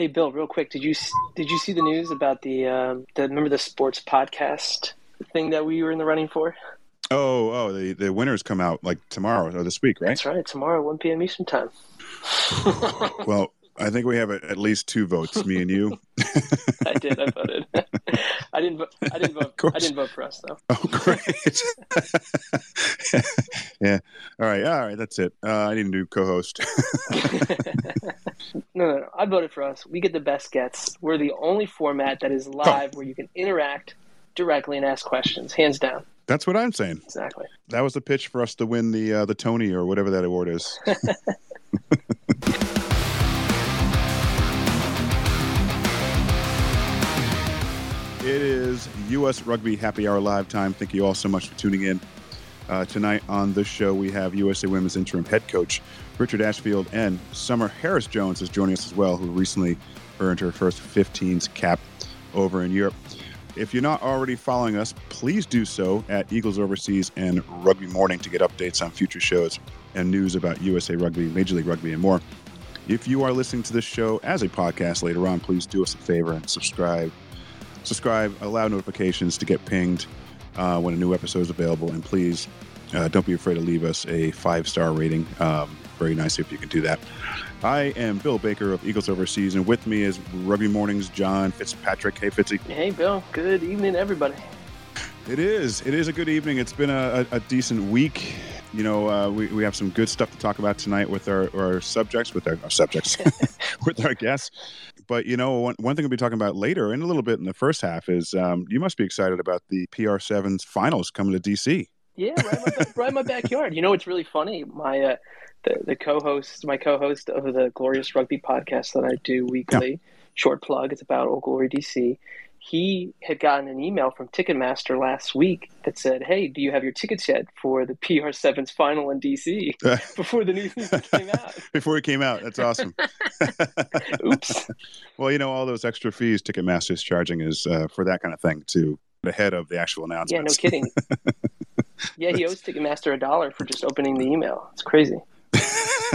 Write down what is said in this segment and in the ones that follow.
Hey Bill, real quick, did you did you see the news about the um, the remember the sports podcast thing that we were in the running for? Oh, oh, the the winners come out like tomorrow or this week, right? That's right, tomorrow, one p.m. Eastern time. well, I think we have at least two votes, me and you. I did. I voted. I didn't. Vote, I didn't vote. I didn't vote for us though. Oh, great. yeah. All right. All right. That's it. Uh, I didn't do co-host. no, no, no. I voted for us. We get the best gets. We're the only format that is live oh. where you can interact directly and ask questions, hands down. That's what I'm saying. Exactly. That was the pitch for us to win the uh, the Tony or whatever that award is. It is U.S. Rugby Happy Hour Live time. Thank you all so much for tuning in. Uh, tonight on the show, we have USA Women's interim head coach Richard Ashfield and Summer Harris Jones is joining us as well, who recently earned her first 15s cap over in Europe. If you're not already following us, please do so at Eagles Overseas and Rugby Morning to get updates on future shows and news about USA Rugby, Major League Rugby, and more. If you are listening to this show as a podcast later on, please do us a favor and subscribe subscribe, allow notifications to get pinged uh, when a new episode is available, and please uh, don't be afraid to leave us a five star rating. Um, very nice if you can do that. I am Bill Baker of Eagles Overseas, and with me is Rugby Mornings John Fitzpatrick. Hey, Fitzy. Hey, Bill. Good evening, everybody. It is. It is a good evening. It's been a, a, a decent week. You know, uh, we, we have some good stuff to talk about tonight with our, our subjects, with our, our subjects, with our guests. But you know, one, one thing we'll be talking about later and a little bit in the first half is um, you must be excited about the PR7's finals coming to DC. Yeah, right in, my, right in my backyard. You know, it's really funny. My uh, the, the co-host, my co-host of the Glorious Rugby podcast that I do weekly. Yeah. Short plug. It's about Old Glory DC he had gotten an email from Ticketmaster last week that said, "Hey, do you have your tickets yet for the PR7's final in DC?" Before the news came out. Before it came out, that's awesome. Oops. well, you know, all those extra fees Ticketmaster is charging is uh, for that kind of thing to ahead of the actual announcement. Yeah, no kidding. yeah, he owes Ticketmaster a dollar for just opening the email. It's crazy.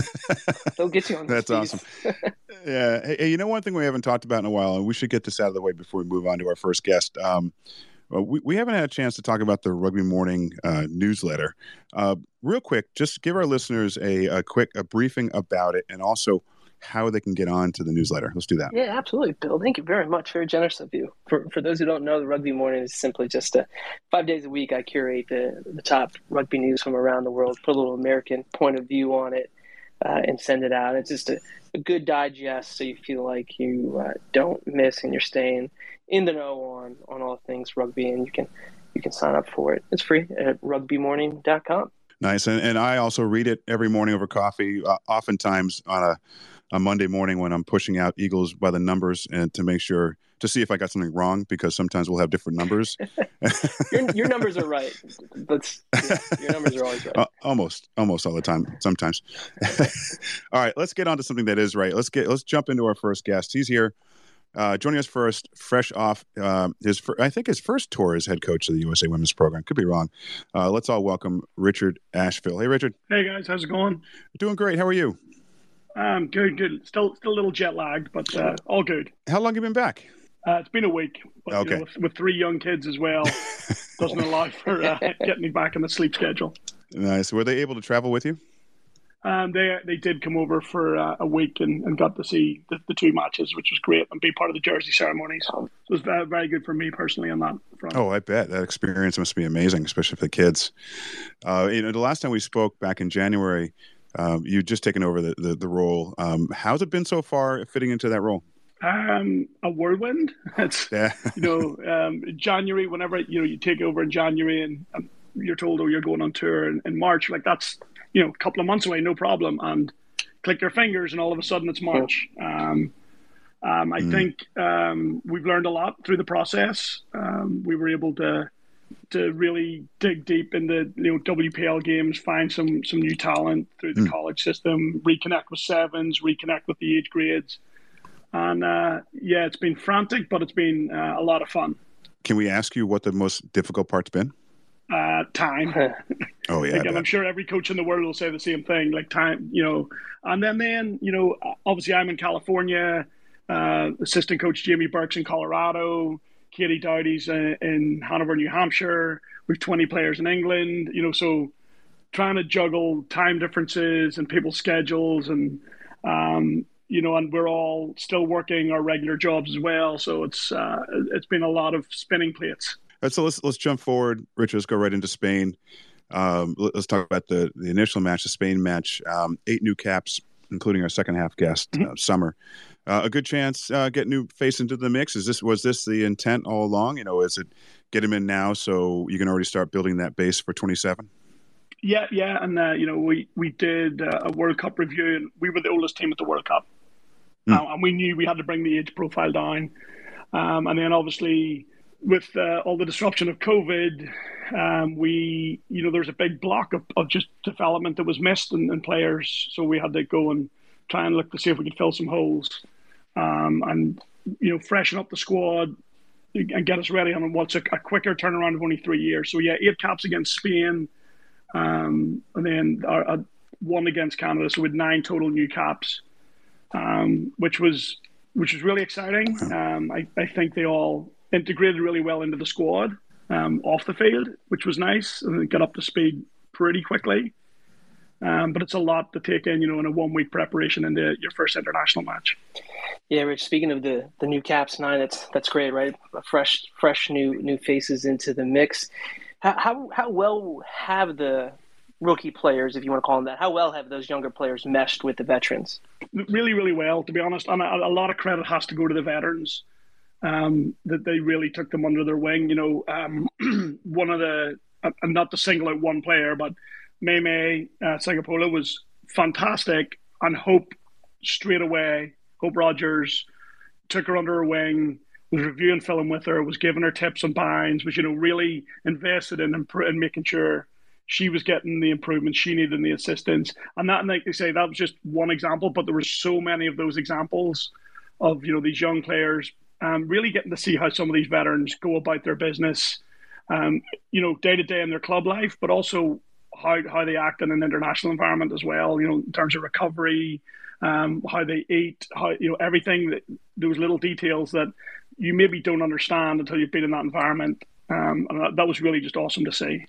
They'll get you on. That's awesome. yeah. Hey, you know, one thing we haven't talked about in a while, and we should get this out of the way before we move on to our first guest. Um, we, we haven't had a chance to talk about the Rugby Morning uh, newsletter. Uh, real quick, just give our listeners a, a quick a briefing about it, and also how they can get on to the newsletter. Let's do that. Yeah, absolutely, Bill. Thank you very much. Very generous of you. For, for those who don't know, the Rugby Morning is simply just a five days a week. I curate the, the top rugby news from around the world, put a little American point of view on it, uh, and send it out. It's just a, a good digest so you feel like you uh, don't miss and you're staying in the know on, on all things rugby, and you can you can sign up for it. It's free at rugbymorning.com. Nice, and, and I also read it every morning over coffee. Uh, oftentimes on a a Monday morning when I'm pushing out Eagles by the numbers and to make sure to see if I got something wrong because sometimes we'll have different numbers. your, your, numbers are right. That's yeah, your numbers are always right. Uh, almost, almost all the time. Sometimes. all right, let's get on to something that is right. Let's get let's jump into our first guest. He's here. Uh, joining us first, fresh off uh, his, I think his first tour as head coach of the USA Women's Program. Could be wrong. Uh, let's all welcome Richard Ashfield. Hey, Richard. Hey guys, how's it going? Doing great. How are you? Um, good, good. Still, still a little jet lagged, but uh, all good. How long have you been back? Uh, it's been a week. But, okay. You know, with, with, three young kids as well, doesn't allow for uh, getting me back on the sleep schedule. Nice. Were they able to travel with you? Um, they they did come over for uh, a week and, and got to see the, the, two matches, which was great, and be part of the jersey ceremonies. So it was very, very good for me personally on that front. Oh, I bet that experience must be amazing, especially for the kids. Uh, you know, the last time we spoke back in January, um, you've just taken over the, the, the role. Um, how's it been so far fitting into that role? Um, a whirlwind. It's yeah. you know um, January. Whenever you know you take over in January and, and you're told oh you're going on tour in, in, March, like that's you know a couple of months away, no problem. And click your fingers, and all of a sudden it's March. Um, um, I mm. think um, we've learned a lot through the process. Um, we were able to to really dig deep in the you know WPL games, find some some new talent through the mm. college system, reconnect with sevens, reconnect with the age grades, and uh, yeah, it's been frantic, but it's been uh, a lot of fun. Can we ask you what the most difficult part's been? Uh, time. oh yeah, like, I'm sure every coach in the world will say the same thing. Like time, you know, and then then you know, obviously I'm in California. uh, assistant coach Jamie Burks in Colorado, Katie Dowdy's in, in Hanover, New Hampshire. We've 20 players in England, you know, so trying to juggle time differences and people's schedules and, um, you know, and we're all still working our regular jobs as well. So it's uh, it's been a lot of spinning plates. All right, so let's let's jump forward, Rich. Let's go right into Spain. Um, let's talk about the the initial match, the Spain match. Um, eight new caps, including our second half guest, mm-hmm. uh, Summer uh, a good chance uh, get new face into the mix. Is this was this the intent all along? You know, is it get him in now so you can already start building that base for 27? Yeah, yeah, and uh, you know we we did uh, a World Cup review and we were the oldest team at the World Cup, mm. and we knew we had to bring the age profile down, um, and then obviously with uh, all the disruption of COVID, um, we you know there's a big block of, of just development that was missed in, players, so we had to go and try and look to see if we could fill some holes um, and you know freshen up the squad and get us ready on what's a, a, quicker turnaround of only three years. So yeah, eight caps against Spain, um, and then our, uh, one against Canada. So with nine total new caps, um, which was which was really exciting. Um, I, I, think they all integrated really well into the squad um, off the field, which was nice, and got up to speed pretty quickly. Um, but it's a lot to take in, you know, in a one week preparation into your first international match. Yeah, Rich. Speaking of the the new caps nine, that's that's great, right? Fresh, fresh new new faces into the mix. How how, how well have the rookie players, if you want to call them that, how well have those younger players meshed with the veterans? Really, really well, to be honest. And a, a lot of credit has to go to the veterans. Um, that they really took them under their wing. You know, um, one of the, uh, not to single out one player, but May May uh, was fantastic, and Hope straight away. Hope Rogers took her under her wing, was reviewing film with her, was giving her tips and binds, was you know really invested in in making sure she was getting the improvements she needed and the assistance. And that, like they say, that was just one example, but there were so many of those examples of you know these young players um, really getting to see how some of these veterans go about their business, um, you know, day to day in their club life, but also how how they act in an international environment as well. You know, in terms of recovery, um, how they eat, how you know everything that those little details that you maybe don't understand until you've been in that environment. Um, and that, that was really just awesome to see.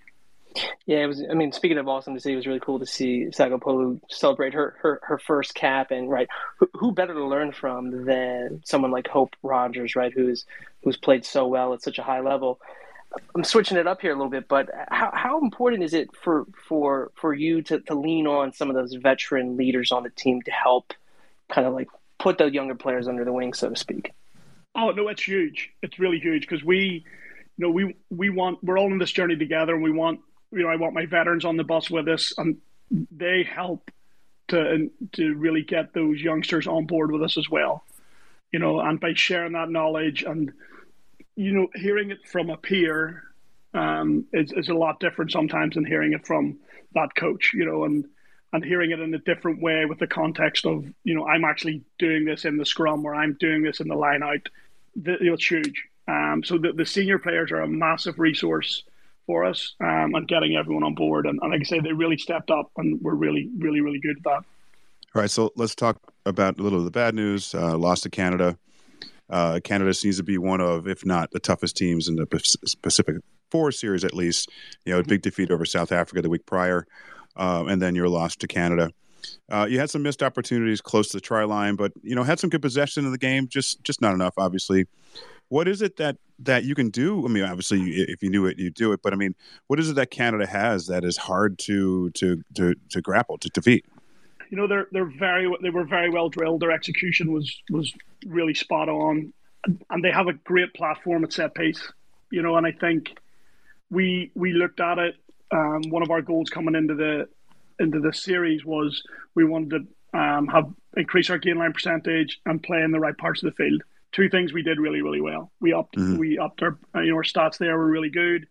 Yeah, it was. I mean, speaking of awesome to see, it was really cool to see Sagapolu celebrate her, her, her first cap. And right, who, who, better to learn from than someone like Hope Rogers, right? Who's who's played so well at such a high level. I'm switching it up here a little bit, but how, how important is it for for for you to, to lean on some of those veteran leaders on the team to help kind of like put the younger players under the wing, so to speak? Oh no, it's huge. It's really huge because we, you know, we we want we're all in this journey together, and we want you know I want my veterans on the bus with us, and they help to to really get those youngsters on board with us as well. You know, and by sharing that knowledge and you know, hearing it from a peer um, is, is a lot different sometimes than hearing it from that coach, you know, and and hearing it in a different way with the context of, you know, I'm actually doing this in the scrum or I'm doing this in the line out. The, it's huge. Um, so the, the senior players are a massive resource for us um, and getting everyone on board. And, and, like I say, they really stepped up and we're really, really, really good at that. All right, so let's talk about a little of the bad news. Uh, lost to Canada uh, Canada seems to be one of, if not the toughest teams in the Pacific Four Series, at least. You know, a big defeat over South Africa the week prior, uh, and then your loss to Canada. Uh, you had some missed opportunities close to the try line, but you know had some good possession in the game, just just not enough, obviously. What is it that that you can do? I mean, obviously, if you knew it, you do it. But I mean, what is it that Canada has that is hard to to to, to grapple to defeat? you know they're they're very they were very well drilled. Their execution was was really spot on, and they have a great platform at set piece. You know, and I think we we looked at it. Um, one of our goals coming into the into the series was we wanted to um, have increase our gain line percentage and play in the right parts of the field. Two things we did really really well. We upped mm-hmm. we upped our you know our stats there were really good.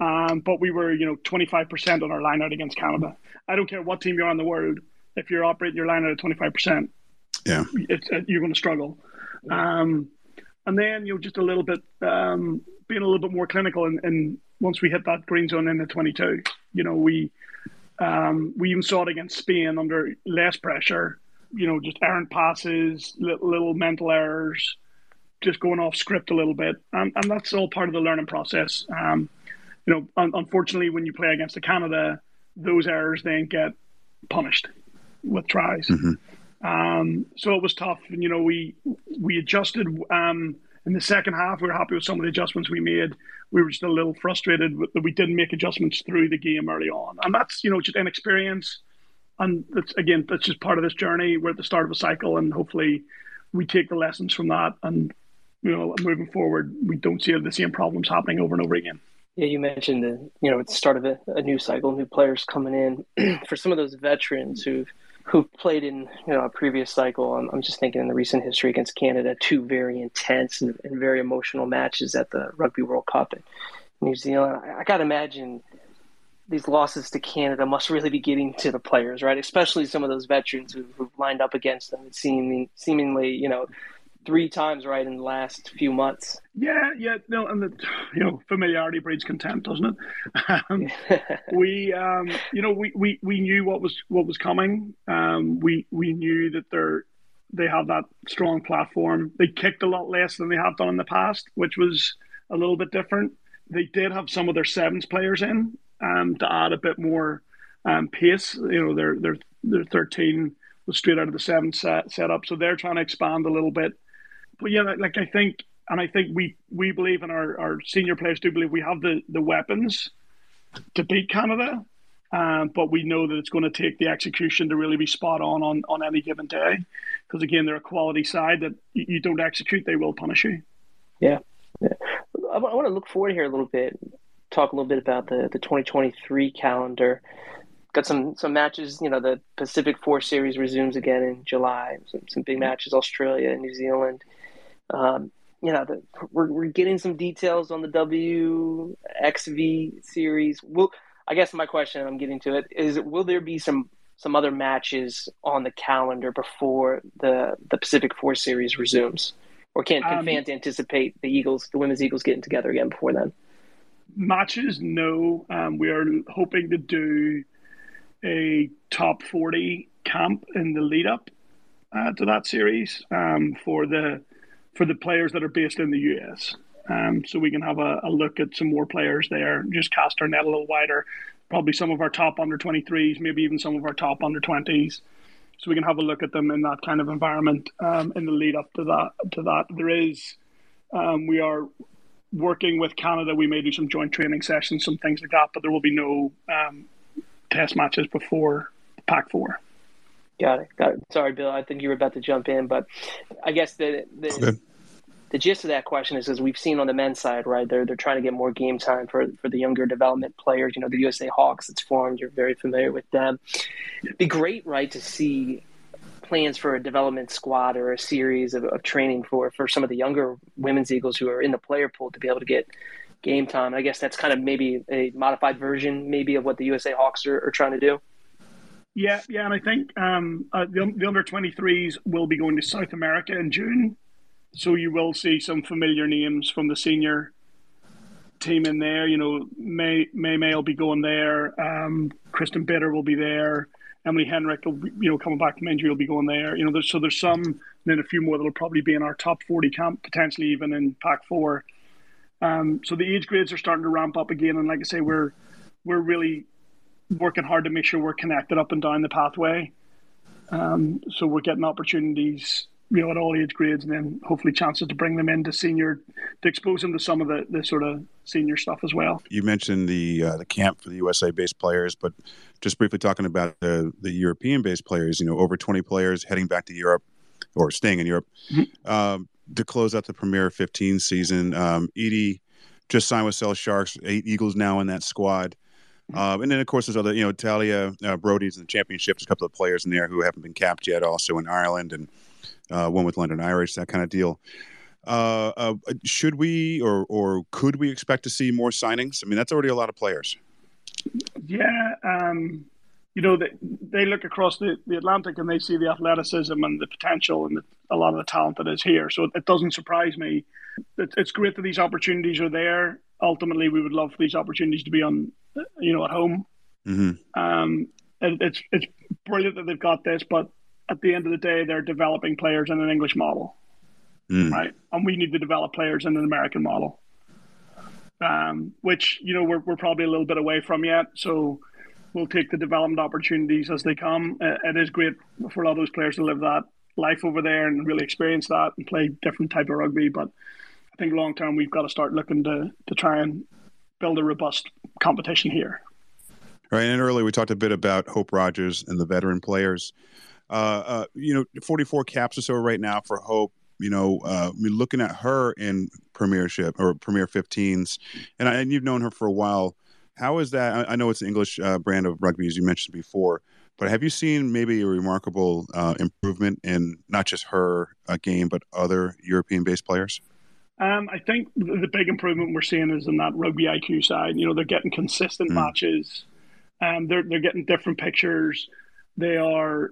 Um, but we were, you know, 25% on our line out against Canada. I don't care what team you're on the world if you're operating your line at a 25%, yeah, it's, it, you're going to struggle. Um, and then you know just a little bit um, being a little bit more clinical, and, and, once we hit that green zone in the 22, you know we um, we even saw it against Spain under less pressure, you know, just errant passes, little, little mental errors, just going off script a little bit, and, and that's all part of the learning process. Um, you know, un- unfortunately, when you play against the Canada, those errors then get punished with tries. Mm-hmm. Um, so it was tough, and you know, we we adjusted. Um, in the second half, we were happy with some of the adjustments we made. We were just a little frustrated that we didn't make adjustments through the game early on, and that's you know just inexperience. And that's again, that's just part of this journey. We're at the start of a cycle, and hopefully, we take the lessons from that, and you know, moving forward, we don't see the same problems happening over and over again. Yeah, you mentioned the you know at the start of a, a new cycle, new players coming in. For some of those veterans who've who've played in you know a previous cycle. I'm, I'm, just thinking in the recent history against Canada, two very intense and, and very emotional matches at the Rugby World Cup in New Zealand. I, I got to imagine these losses to Canada must really be getting to the players, right? Especially some of those veterans who, who've lined up against them. seeming seemingly, you know, three times right in the last few months. Yeah, yeah, no, and the you know familiarity breeds contempt, doesn't it? Um, we, um, you know, we, we, we knew what was what was coming. Um, we we knew that they're they have that strong platform. They kicked a lot less than they have done in the past, which was a little bit different. They did have some of their sevens players in um, to add a bit more um, pace. You know, their their their thirteen was straight out of the seven set setup, so they're trying to expand a little bit but yeah, like I think, and I think we we believe, and our, our senior players do believe we have the the weapons to beat Canada. Um, but we know that it's going to take the execution to really be spot on on, on any given day. Because again, they're a quality side that you, don't execute, they will punish you. Yeah. yeah. I, I want to look forward here a little bit, talk a little bit about the, the 2023 calendar. Got some, some matches, you know, the Pacific Four Series resumes again in July. Some, some big matches, Australia and New Zealand. Um, you know, the, we're we're getting some details on the WXV series. Will I guess my question I'm getting to it is: Will there be some some other matches on the calendar before the the Pacific Four series resumes, or can can um, fans anticipate the Eagles, the women's Eagles, getting together again before then? Matches, no. Um, we are hoping to do a top forty camp in the lead up uh, to that series um, for the for the players that are based in the US. Um, so we can have a, a, look at some more players there, just cast our net a little wider. Probably some of our top under 23s, maybe even some of our top under 20s. So we can have a look at them in that kind of environment um, in the lead up to that. To that, there is um, we are working with Canada. We may do some joint training sessions, some things like that, but there will be no um, test matches before Pac Four. Got it. Got it. Sorry, Bill. I think you were about to jump in, but I guess the the, okay. the gist of that question is, as we've seen on the men's side, right? They're they're trying to get more game time for for the younger development players. You know, the USA Hawks. It's formed. You're very familiar with them. It'd be great, right, to see plans for a development squad or a series of, of training for for some of the younger women's Eagles who are in the player pool to be able to get game time. I guess that's kind of maybe a modified version, maybe of what the USA Hawks are, are trying to do. Yeah, yeah, and I think um, uh, the, the under 23s will be going to South America in June. So you will see some familiar names from the senior team in there. You know, May May May will be going there. Um, Kristen Bitter will be there. Emily Henrich will be, you know coming back from injury will be going there. You know, there's, so there's some, and then a few more that'll probably be in our top 40 camp, potentially even in Pac Four. Um, so the age grades are starting to ramp up again, and like I say, we're we're really working hard to make sure we're connected up and down the pathway. Um, so we're getting opportunities, you know, at all age grades, and then hopefully chances to bring them into senior, to expose them to some of the, the sort of senior stuff as well. You mentioned the uh, the camp for the USA based players, but just briefly talking about the the European based players, you know, over twenty players heading back to Europe or staying in Europe mm-hmm. um, to close out the Premier 15 season. Um, Edie just signed with Sale Sharks, eight Eagles now in that squad. Uh, and then, of course, there's other, you know, Talia uh, Brody's in the championship. There's a couple of players in there who haven't been capped yet, also in Ireland, and uh, one with London Irish, that kind of deal. Uh, uh, should we or or could we expect to see more signings? I mean, that's already a lot of players. Yeah, um, you know, they, they look across the, the Atlantic and they see the athleticism and the potential and the, a lot of the talent that is here. So it, doesn't surprise me. It, it's great that these opportunities are there. Ultimately, we would love for these opportunities to be on you know, at home. Mm-hmm. Um, it, it's it's brilliant that they've got this, but at the end of the day, they're developing players in an English model, mm. right? And we need to develop players in an American model, um, which you know we're we're probably a little bit away from yet. So we'll take the development opportunities as they come. It is great for a lot of those players to live that life over there and really experience that and play different type of rugby. But I think long term we've got to start looking to to try and build a robust competition here. Right, and earlier we talked a bit about Hope Rogers and the veteran players. Uh, uh, you know, 44 caps or so right now for Hope. You know, uh, I mean, looking at her in Premiership or Premier 15s, and, I, and you've known her for a while. How is that? I, I know it's an English uh, brand of rugby, as you mentioned before, but have you seen maybe a remarkable uh, improvement in not just her uh, game, but other European-based players? Um, I think the big improvement we're seeing is in that rugby IQ side. You know, they're getting consistent mm. matches. Um, they're they're getting different pictures. They are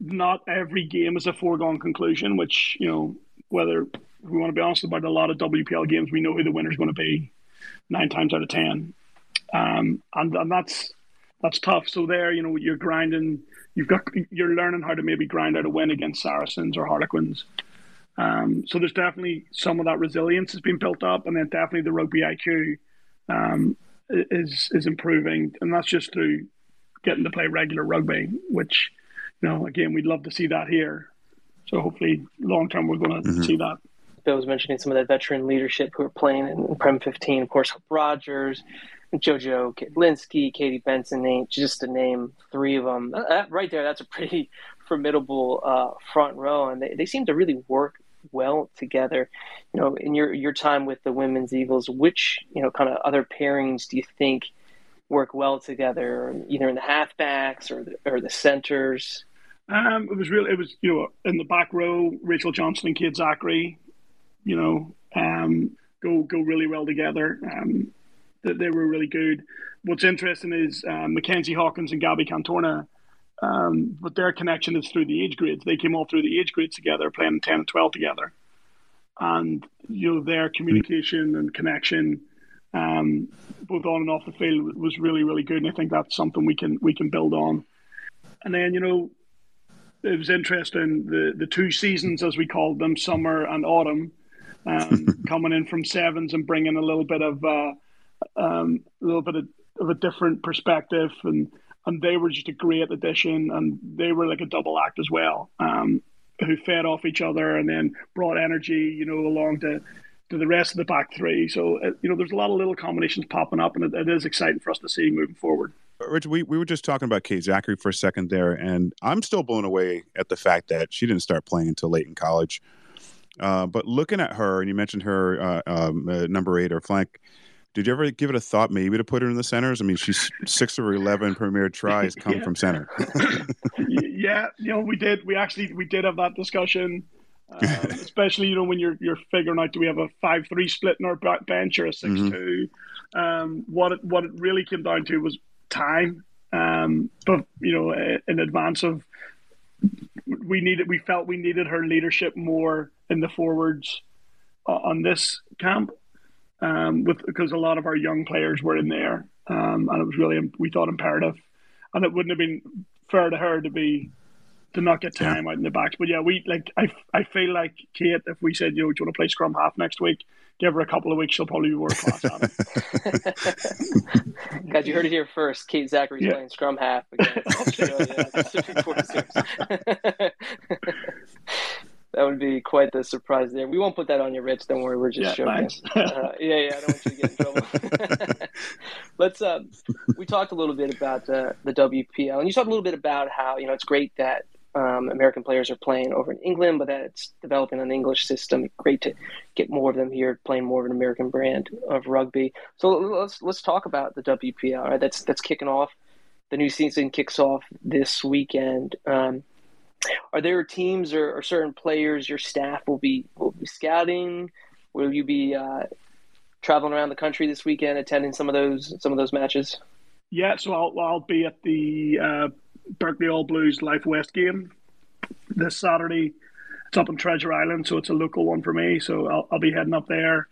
not every game is a foregone conclusion. Which you know, whether we want to be honest about a lot of WPL games, we know who the winner is going to be nine times out of ten, um, and and that's that's tough. So there, you know, you're grinding. You've got you're learning how to maybe grind out a win against Saracens or Harlequins. Um, so there's definitely some of that resilience has been built up, and then definitely the rugby IQ um, is is improving, and that's just through getting to play regular rugby. Which, you know, again, we'd love to see that here. So hopefully, long term, we're going to mm-hmm. see that. Bill was mentioning some of that veteran leadership who are playing in Prem 15. Of course, Rogers, JoJo Kedlinski, Katie Benson, just to name three of them. That, right there, that's a pretty formidable uh, front row, and they, they seem to really work well together. You know, in your your time with the women's Eagles, which you know kind of other pairings do you think work well together, either in the halfbacks or the, or the centers? Um, it was really it was you know in the back row, Rachel Johnson and Kate Zachary, you know, um, go go really well together. Um, they, they were really good. What's interesting is um, Mackenzie Hawkins and Gabby Cantorna um, but their connection is through the age grades. They came all through the age grades together, playing 10 and 12 together. And, you know, their communication and connection, um, both on and off the field, was really, really good. And I think that's something we can we can build on. And then, you know, it was interesting the, the two seasons, as we called them, summer and autumn, um, coming in from sevens and bringing a little bit of uh, um, a little bit of, of a different perspective and and they were just a great addition, and they were like a double act as well, um, who fed off each other and then brought energy, you know, along to to the rest of the back three. So uh, you know, there's a lot of little combinations popping up, and it, it is exciting for us to see moving forward. Rich, we, we were just talking about Kate Zachary for a second there, and I'm still blown away at the fact that she didn't start playing until late in college. Uh, but looking at her, and you mentioned her uh, um, uh, number eight or flank did you ever give it a thought maybe to put her in the centers? I mean, she's six or eleven premier tries come from center. yeah, you know, we did. We actually we did have that discussion, um, especially you know when you're you're figuring out do we have a five three split in our bench or a 6 mm-hmm. two. Um, what it what it really came down to was time. Um, but you know, in advance of we needed, we felt we needed her leadership more in the forwards uh, on this camp um, with because a lot of our young players were in there, um, and it was really we thought imperative, and it wouldn't have been fair to her to be to not get time yeah. out in the backs. But yeah, we like I I feel like Kate, if we said you know do you want to play scrum half next week, give her a couple of weeks, she'll probably be world class at it. Guys, you heard it here first. Kate Zachary's yeah. playing scrum half against Australia. that would be quite the surprise there. We won't put that on your Rich. Don't worry, we're just yeah, joking. uh, yeah, yeah, I don't want you to get in trouble. Let's. Uh, we talked a little bit about uh, the WPL, and you talked a little bit about how you know it's great that um, American players are playing over in England, but that's developing an English system. Great to get more of them here playing more of an American brand of rugby. So let's let's talk about the WPL. Right, that's that's kicking off. The new season kicks off this weekend. Um, are there teams or, or, certain players your staff will be will be scouting? Will you be uh, traveling around the country this weekend, attending some of those some of those matches? Yeah, so I'll, I'll be at the uh, Berkeley All Blues Life West game this Saturday. It's up on Treasure Island, so it's a local one for me. So I'll, I'll be heading up there.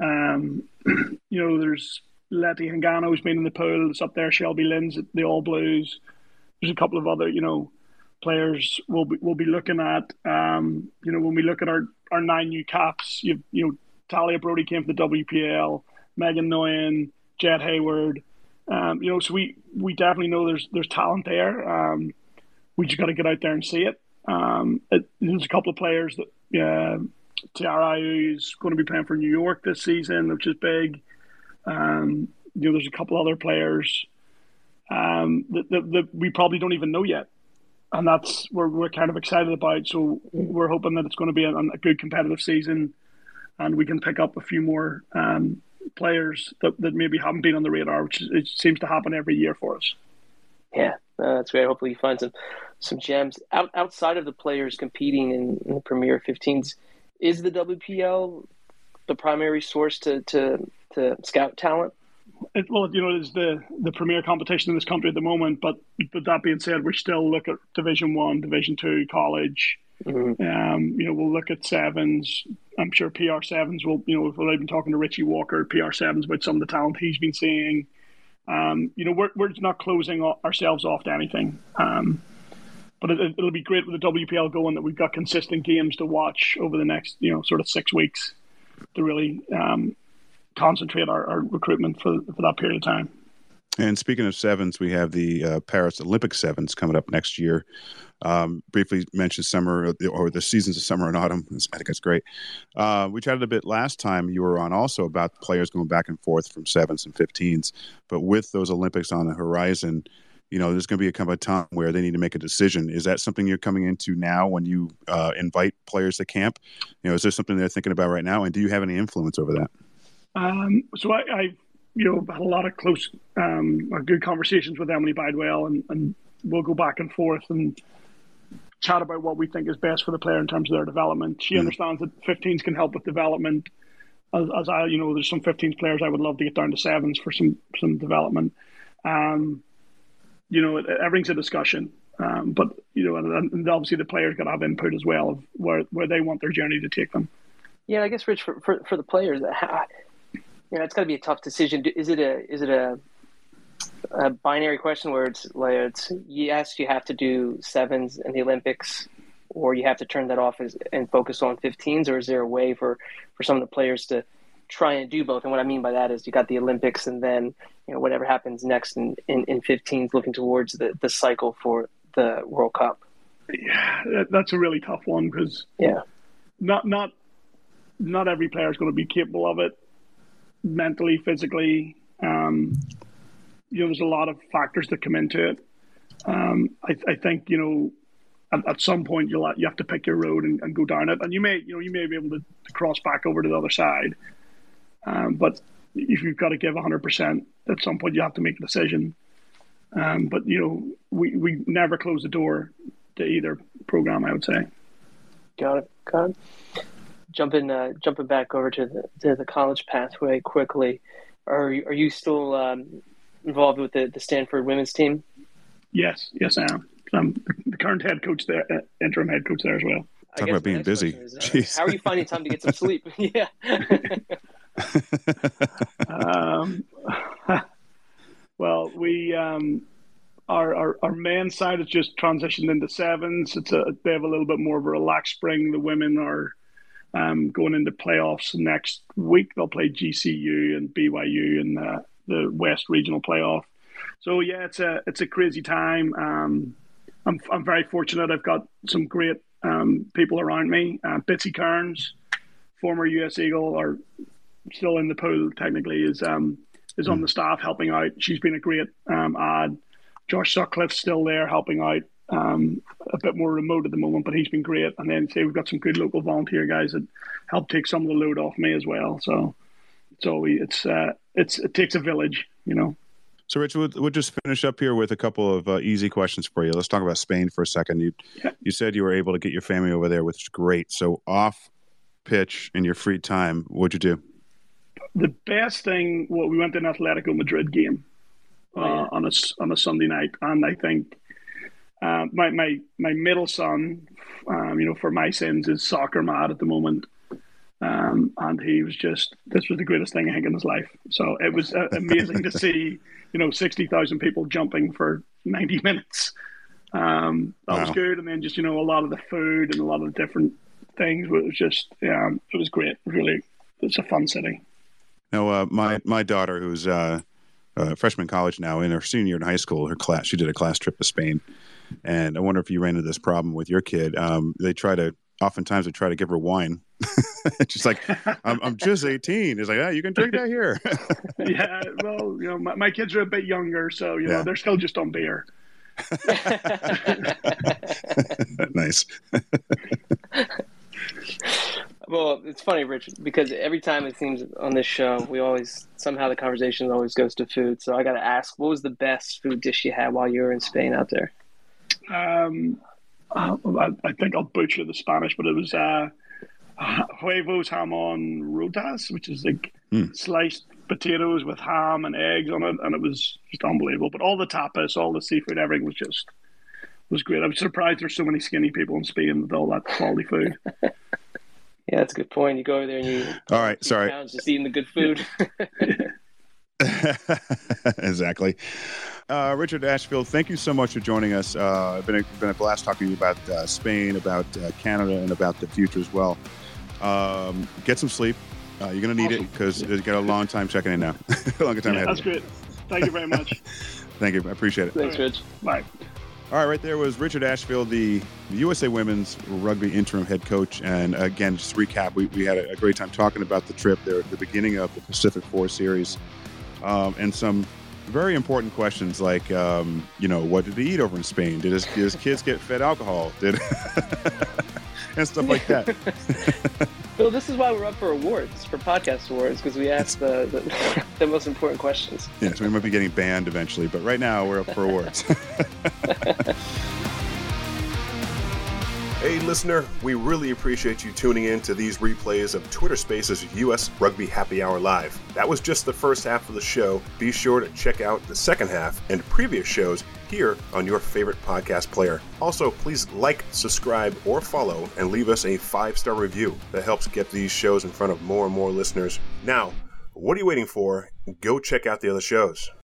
Um, you know, there's Letty Hingano's been in the pool. It's up there. Shelby Lynn's at the All Blues. There's a couple of other, you know, players we'll be will be looking at. Um, you know, when we look at our, our nine new caps, you you know, Talia Brody came from the WPL, Megan Noyan, Jed Hayward. Um, you know, so we we definitely know there's there's talent there. Um, we just got to get out there and see it. Um, it there's a couple of players that uh, is going to be playing for New York this season, which is big. Um, you know, there's a couple other players um, that, that, that, we probably don't even know yet. And that's what we're kind of excited about. So we're hoping that it's going to be a, a good competitive season and we can pick up a few more um, players that, that maybe haven't been on the radar, which it seems to happen every year for us. Yeah, uh, that's great. Hopefully, you find some some gems Out, outside of the players competing in, in the Premier 15s. Is the WPL the primary source to to, to scout talent? It, well, you know, it's the the premier competition in this country at the moment. But but that being said, we still look at Division One, Division Two, college. Mm-hmm. Um, you know, we'll look at sevens. I'm sure PR sevens will. You know, we've been talking to Richie Walker, PR sevens, about some of the talent he's been seeing. Um, you know, we're we're not closing ourselves off to anything. Um, but it, will be great with the WPL going that we've got consistent games to watch over the next, you know, sort of six weeks to really um, concentrate our, our recruitment for, for that period of time. And speaking of sevens, we have the uh, Paris Olympic sevens coming up next year. Um, briefly mentioned summer or the seasons of summer and autumn. I think that's great. Uh, we chatted a bit last time you were on also about players going back and forth from sevens and 15s. But with those Olympics on the horizon, you know, there's going to be a come a time where they need to make a decision. Is that something you're coming into now when you uh, invite players to camp? You know, is there something they're thinking about right now? And do you have any influence over that? Um, so I, I, you know, had a lot of close, um, good conversations with Emilie Bydwell, and, and we'll go back and forth and chat about what we think is best for the player in terms of their development. She mm. understands that 15s can help with development. As, as, I, you know, there's some 15s players I would love to get down to sevens for some some development. Um, you know, it everything's a discussion. Um, but you know, and, and obviously the players got to have input as well of where where they want their journey to take them. Yeah, I guess Rich for for, for the players, how, you know, it's got to be a tough decision. Is it a is it a a binary question where it's like it's yes, you have to do sevens in the Olympics, or you have to turn that off as, and focus on 15s, or is there a way for for some of the players to try and do both? And what I mean by that is you got the Olympics, and then you know whatever happens next in in, in 15s, looking towards the the cycle for the World Cup. Yeah, that's a really tough one because yeah, not not not every player is going to be capable of it mentally, physically. Um, you know, there's a lot of factors that come into it. Um, I, I, think you know, at, at, some point you'll you have to pick your road and, and, go down it, and you may you know you may be able to, to cross back over to the other side. Um, but if you've got to give 100 percent, at some point you have to make a decision. Um, but you know, we we never close the door to either program. I would say. Got it. Got it jumping uh, jumping back over to the to the college pathway quickly. Are are you still um, involved with the, the Stanford women's team? Yes, yes, I am. I'm the current head coach there, uh, interim head coach there as well. Talk about being busy. Is, uh, how are you finding time to get some sleep? yeah. um, well, we um, our, our our men's side has just transitioned into sevens. It's a they have a little bit more of a relaxed spring. The women are um, going into playoffs next week. They'll play GCU and BYU in the, the West Regional Playoff. So yeah, it's a it's a crazy time. Um, I'm I'm very fortunate. I've got some great um, people around me. Uh, Bitsy Kearns, former US Eagle, or still in the pool technically, is um, is on hmm. the staff helping out. She's been a great um, ad. Josh Sutcliffe's still there helping out um, a bit more remote at the moment, but he's been great. And then say we've got some good local volunteer guys that help take some of the load off me as well. So so we, it's uh, it's it takes a village, you know. So, Rich, we'll, we'll just finish up here with a couple of uh, easy questions for you. Let's talk about Spain for a second. You yeah. you said you were able to get your family over there, which is great. So, off pitch in your free time, what'd you do? The best thing, well, we went to an Atletico Madrid game uh, oh, yeah. on a on a Sunday night, and I think uh, my my my middle son, um, you know, for my sins, is soccer mad at the moment, um, and he was just this was the greatest thing I think in his life. So it was uh, amazing to see, you know, sixty thousand people jumping for ninety minutes. Um, that wow. was good, and then just you know a lot of the food and a lot of the different things. It was just um, it was great. Really, it's a fun city. Now, uh, my my daughter, who's uh, a freshman college now, in her senior year in high school, her class she did a class trip to Spain, and I wonder if you ran into this problem with your kid. Um, they try to oftentimes they try to give her wine. She's like, I'm, I'm just 18. He's like, yeah, you can drink that here. yeah, well, you know, my, my, kids are a bit younger, so you know they're still just on beer. nice. well, it's funny, Rich, because every time it seems on this show, we always somehow the conversation always goes to food. So I got to ask, what was the best food dish you had while you were in Spain out there? Um, I, I think I'll butcher the Spanish, but it was uh, huevos jamon rotas, which is like mm. sliced potatoes with ham and eggs on it, and it was just unbelievable. But all the tapas, all the seafood, everything was just was great. I'm surprised there's so many skinny people in Spain with all that quality food. yeah, that's a good point. You go over there and you all right, sorry, just eating the good food. exactly. Uh, Richard Ashfield, thank you so much for joining us. Uh, it's been a, been a blast talking to you about uh, Spain, about uh, Canada, and about the future as well. Um, get some sleep. Uh, you're going to need awesome. it because yeah. you've got a long time checking in now. Longer time yeah, That's great. Thank you very much. thank you. I appreciate it. Thanks, Rich. Bye. All right, right there was Richard Ashfield, the USA Women's Rugby interim head coach. And again, just to recap, we, we had a, great time talking about the trip there at the beginning of the Pacific Four Series um, and some very important questions like, um, you know, what did he eat over in Spain? Did his, did his kids get fed alcohol? Did and stuff like that. Well, this is why we're up for awards, for podcast awards, because we ask the, the, the most important questions. Yeah, so we might be getting banned eventually, but right now we're up for awards. Hey, listener, we really appreciate you tuning in to these replays of Twitter Spaces US Rugby Happy Hour Live. That was just the first half of the show. Be sure to check out the second half and previous shows here on your favorite podcast player. Also, please like, subscribe, or follow and leave us a five star review. That helps get these shows in front of more and more listeners. Now, what are you waiting for? Go check out the other shows.